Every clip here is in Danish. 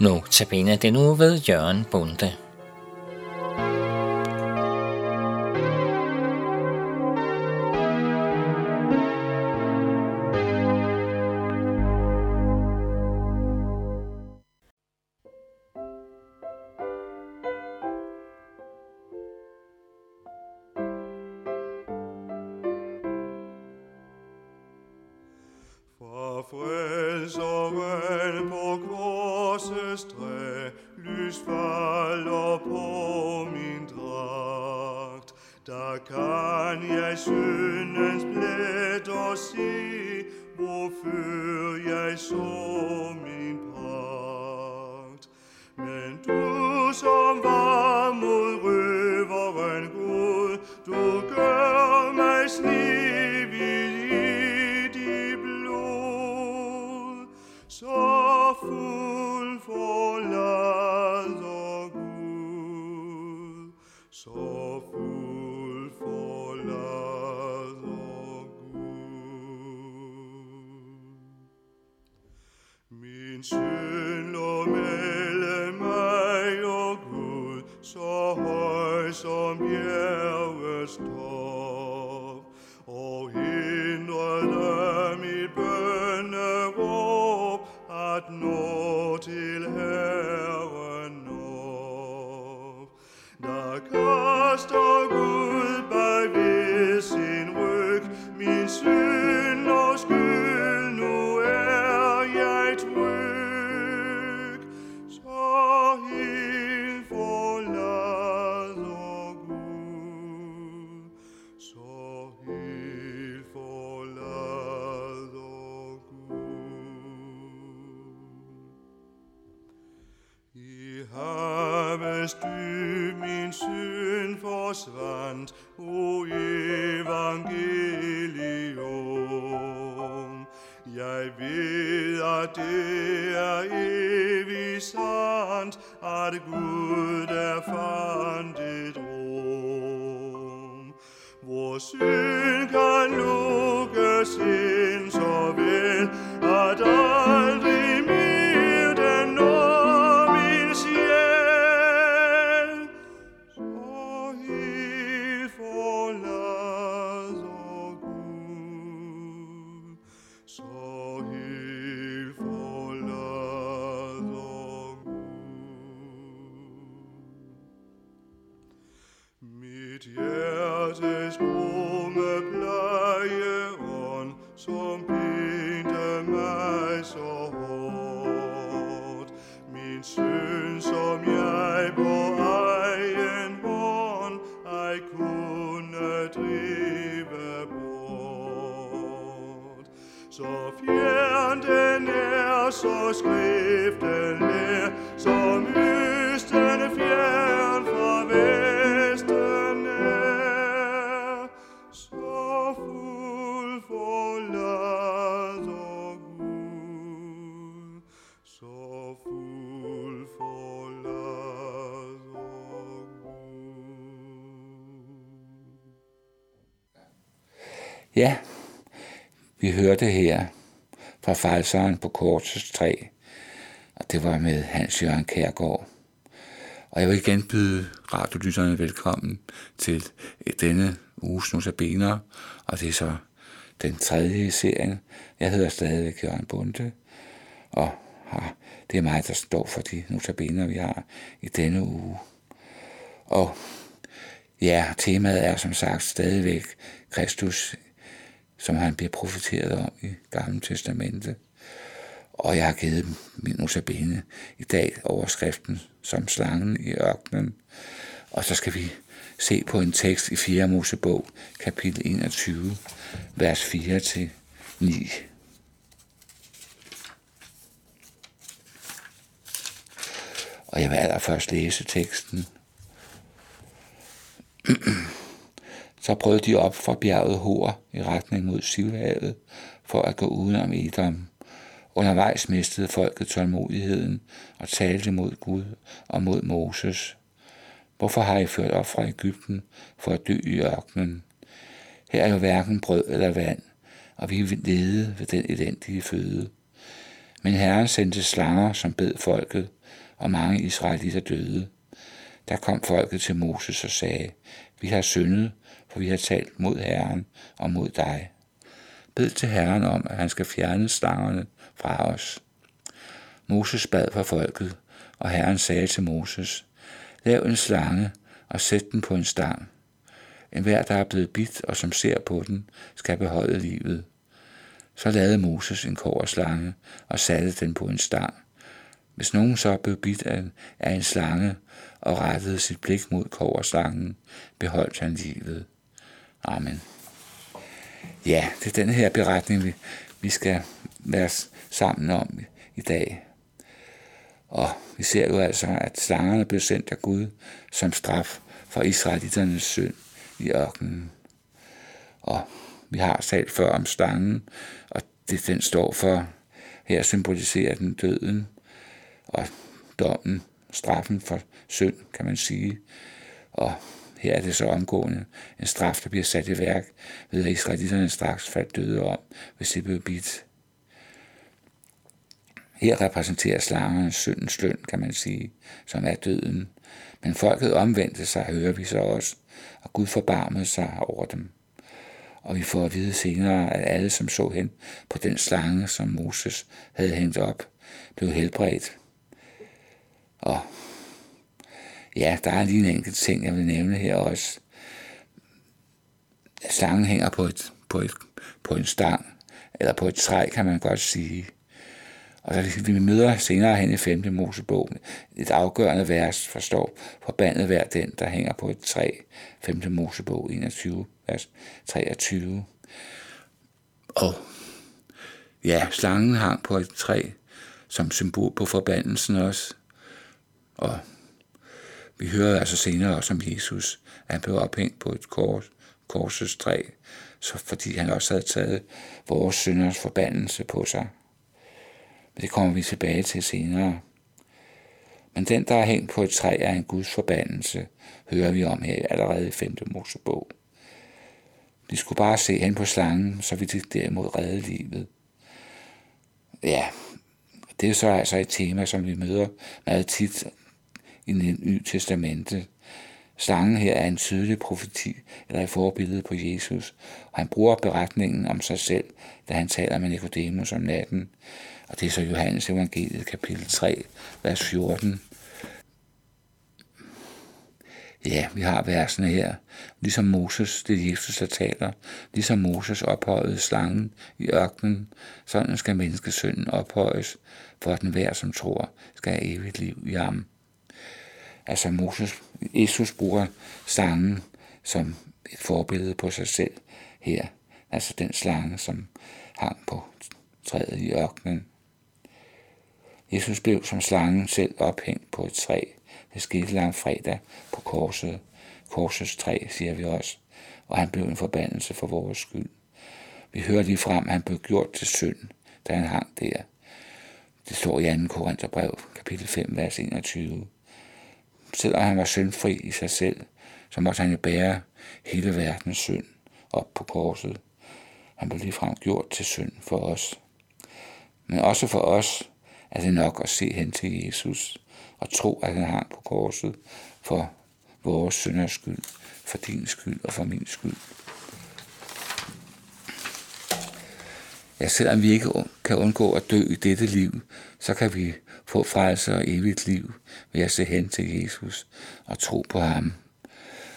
Nu tabiner det nu ved Jørgen Bunde. For frelseren korsets træ, lys falder på min um dragt. Der kan jeg syndens blæt og se, hvorfor jeg så forsvandt, o evangelium. Jeg ved, at det er evigt sandt, at Gud er far. Så skriften lær, som østen fjern fra vesten er. Så fuld forlader Gud, så fuld forlader Gud. Ja, vi hørte her fra Frelseren på korsets træ, og det var med Hans Jørgen Kærgaard. Og jeg vil igen byde radiolytterne velkommen til denne uges notabiner, og det er så den tredje i serien. Jeg hedder stadigvæk Jørgen Bunde, og har, det er mig, der står for de notabiner, vi har i denne uge. Og ja, temaet er som sagt stadigvæk Kristus som han bliver profeteret om i Gamle Testamente. Og jeg har givet min notabene i dag overskriften som slangen i ørkenen. Og så skal vi se på en tekst i 4. Mosebog, kapitel 21, vers 4 til 9. Og jeg vil allerførst læse teksten. Så brød de op fra bjerget Hor i retning mod Sivhavet for at gå udenom Edom. Undervejs mistede folket tålmodigheden og talte mod Gud og mod Moses. Hvorfor har I ført op fra Ægypten for at dø i ørkenen? Her er jo hverken brød eller vand, og vi vil lede ved den elendige føde. Men Herren sendte slanger, som bed folket, og mange israelitter døde. Der kom folket til Moses og sagde, vi har syndet, for vi har talt mod Herren og mod dig. Bed til Herren om, at han skal fjerne slangerne fra os. Moses bad for folket, og Herren sagde til Moses, lav en slange og sæt den på en stang. En hver, der er blevet bidt og som ser på den, skal beholde livet. Så lavede Moses en slange og satte den på en stang. Hvis nogen så blev bidt af en slange og rettede sit blik mod slangen, beholdt han livet. Amen. Ja, det er den her beretning, vi, vi skal være sammen om i dag. Og vi ser jo altså, at slangerne blev sendt af Gud som straf for israeliternes synd i ørkenen. Og vi har talt før om slangen, og det den står for. Her symboliserer den døden og dommen, straffen for synd, kan man sige. Og her er det så omgående en straf, der bliver sat i værk, ved at israelitterne straks faldt døde om, hvis de blev bidt. Her repræsenterer slangerne syndens løn, kan man sige, som er døden. Men folket omvendte sig, hører vi så også, og Gud forbarmede sig over dem. Og vi får at vide senere, at alle, som så hen på den slange, som Moses havde hængt op, blev helbredt. Og ja, der er lige en enkelt ting, jeg vil nævne her også. Slangen hænger på, et, på, et, på en stang, eller på et træ, kan man godt sige. Og så vi møder senere hen i 5. Mosebogen et afgørende vers, forstår, forbandet hver den, der hænger på et træ. 5. Mosebog 21, vers 23. Og ja, slangen hang på et træ, som symbol på forbandelsen også. Og vi hører altså senere også om Jesus, han blev ophængt på et kors, korsets træ, så fordi han også havde taget vores synders forbandelse på sig. Men det kommer vi tilbage til senere. Men den, der er hængt på et træ, er en Guds forbandelse, hører vi om her allerede i 5. Mosebog. De skulle bare se hen på slangen, så vi de derimod redde livet. Ja, det er så altså et tema, som vi møder meget tit i det nye testamente. Slangen her er en tydelig profeti, eller et forbillede på Jesus, og han bruger beretningen om sig selv, da han taler med Nikodemus om natten. Og det er så Johannes evangeliet kapitel 3, vers 14. Ja, vi har versene her. Ligesom Moses, det er Jesus, der taler. Ligesom Moses ophøjede slangen i ørkenen, sådan skal menneskesønnen ophøjes, for at den hver, som tror, skal have evigt liv i ham. Altså Moses, Jesus bruger slangen som et forbillede på sig selv her. Altså den slange, som hang på træet i ørkenen. Jesus blev som slangen selv ophængt på et træ. Det skete lang fredag på korset. Korsets træ, siger vi også. Og han blev en forbandelse for vores skyld. Vi hører lige frem, at han blev gjort til synd, da han hang der. Det står i 2. Korintherbrev, kapitel 5, vers 21. Selvom han var syndfri i sig selv, så måtte han jo bære hele verdens synd op på korset. Han blev ligefrem gjort til synd for os. Men også for os er det nok at se hen til Jesus og tro, at han hang på korset for vores synders skyld, for din skyld og for min skyld. Ja, selvom vi ikke kan undgå at dø i dette liv, så kan vi få frelse og evigt liv ved at se hen til Jesus og tro på ham.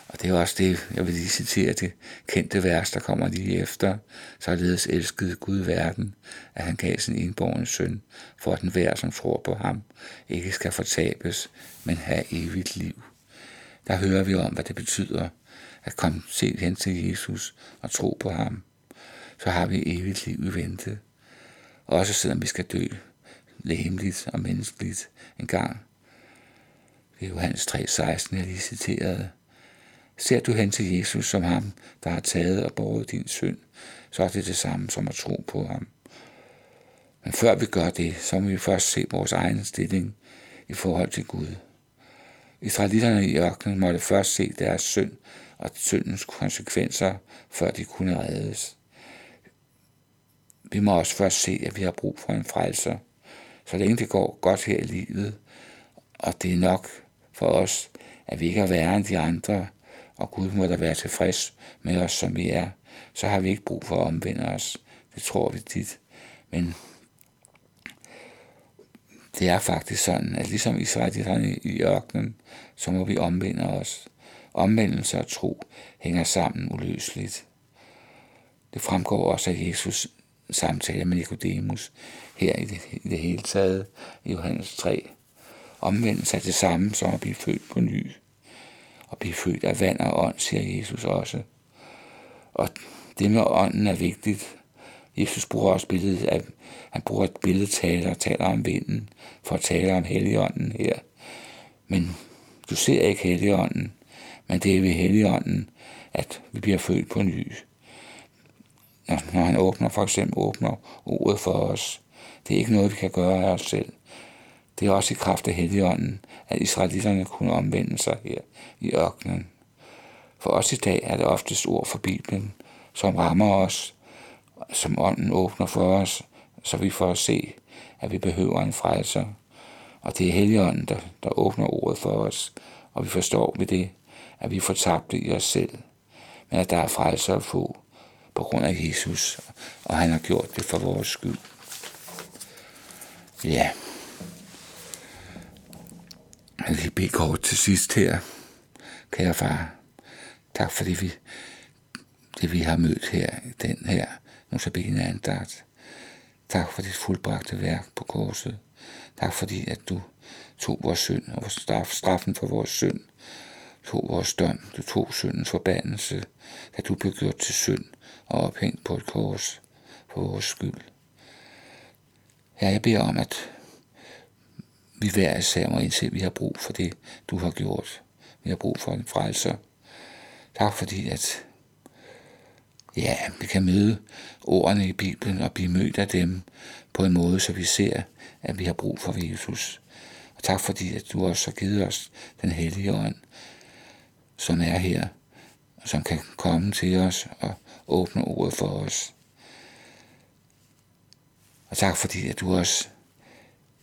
Og det er også det, jeg vil lige citere det kendte vers, der kommer lige efter. Således elskede Gud verden, at han gav sin enborgne søn, for at den hver, som tror på ham, ikke skal fortabes, men have evigt liv. Der hører vi om, hvad det betyder at komme set hen til Jesus og tro på ham. Så har vi evigt liv i vente. Også selvom vi skal dø, lægemligt og menneskeligt en gang. Det er Johannes 3,16, jeg lige citerede. Ser du hen til Jesus som ham, der har taget og båret din synd, så er det det samme som at tro på ham. Men før vi gør det, så må vi først se vores egen stilling i forhold til Gud. Israelitterne i ørkenen måtte først se deres synd og syndens konsekvenser, før de kunne reddes. Vi må også først se, at vi har brug for en frelser. Så længe det går godt her i livet, Og det er nok for os, at vi ikke er værre end de andre, og Gud må da være tilfreds med os, som vi er. Så har vi ikke brug for at omvende os. Det tror vi tit. Men det er faktisk sådan, at ligesom israelitterne i ørkenen, så må vi omvende os. Omvendelse og tro hænger sammen uløseligt. Det fremgår også af Jesus samtaler med Nikodemus her i det, i det hele taget i Johannes 3. Omvendelse er det samme som at blive født på ny. Og blive født af vand og ånd, siger Jesus også. Og det med ånden er vigtigt. Jesus bruger også billedet af, han bruger et billedtale og taler om vinden, for at tale om Helligånden her. Men du ser ikke Helligånden, men det er ved Helligånden, at vi bliver født på ny. Når han åbner, for eksempel åbner ordet for os. Det er ikke noget, vi kan gøre af os selv. Det er også i kraft af Helligånden, at israelitterne kunne omvende sig her i ørkenen. For os i dag er det oftest ord for Bibelen, som rammer os, som ånden åbner for os, så vi får at se, at vi behøver en frelser. Og det er Helligånden, der, der åbner ordet for os, og vi forstår ved det, at vi får tabt i os selv, men at der er frelser at få på grund af Jesus, og han har gjort det for vores skyld. Ja. Jeg vil bede kort til sidst her, kære far. Tak for det, vi, det, vi har mødt her, den her Notabene andagt. Tak for dit fuldbragte værk på korset. Tak fordi, at du tog vores synd og straf, straffen for vores synd. Tog vores dom. Du tog syndens forbandelse, da du blev gjort til synd og ophængt på et kors for vores skyld. Ja, jeg beder om, at vi hver især må indse, at vi har brug for det, du har gjort. Vi har brug for en frelser. Tak fordi, at ja, vi kan møde ordene i Bibelen og blive mødt af dem på en måde, så vi ser, at vi har brug for Jesus. Og tak fordi, at du også har givet os den hellige ånd, som er her, som kan komme til os og åbne ordet for os. Og tak fordi, at du også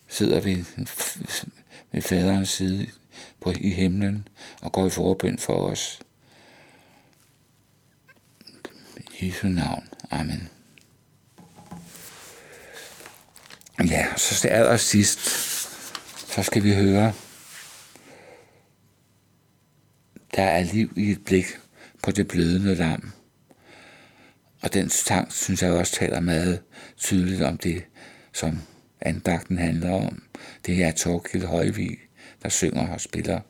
sidder ved, ved faderens side på, i himlen og går i forbøn for os. I Jesu navn. Amen. Ja, så til allersidst, så skal vi høre, der er liv i et blik på det blødende lam. Og den sang, synes jeg også taler meget tydeligt om det, som andagten handler om. Det er Torgild Højvig, der synger og spiller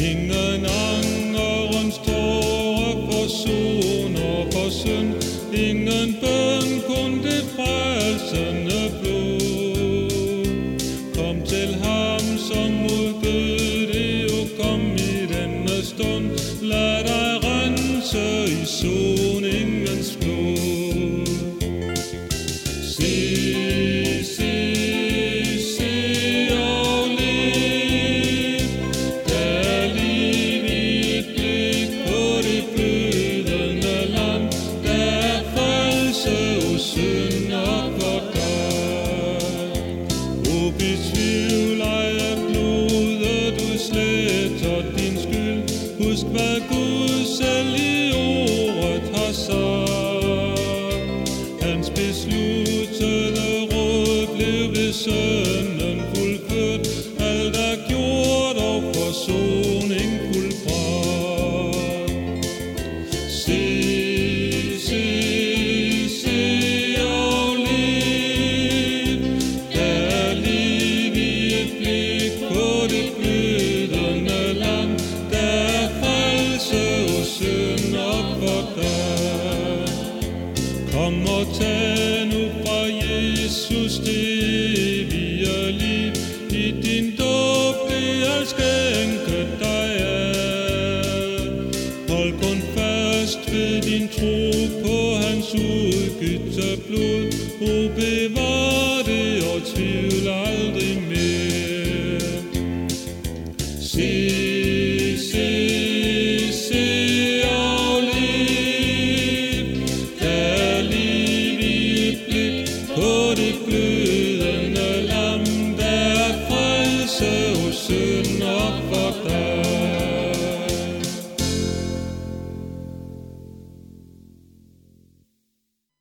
in the night. Se, udgytte blod, o bevar det og tvivl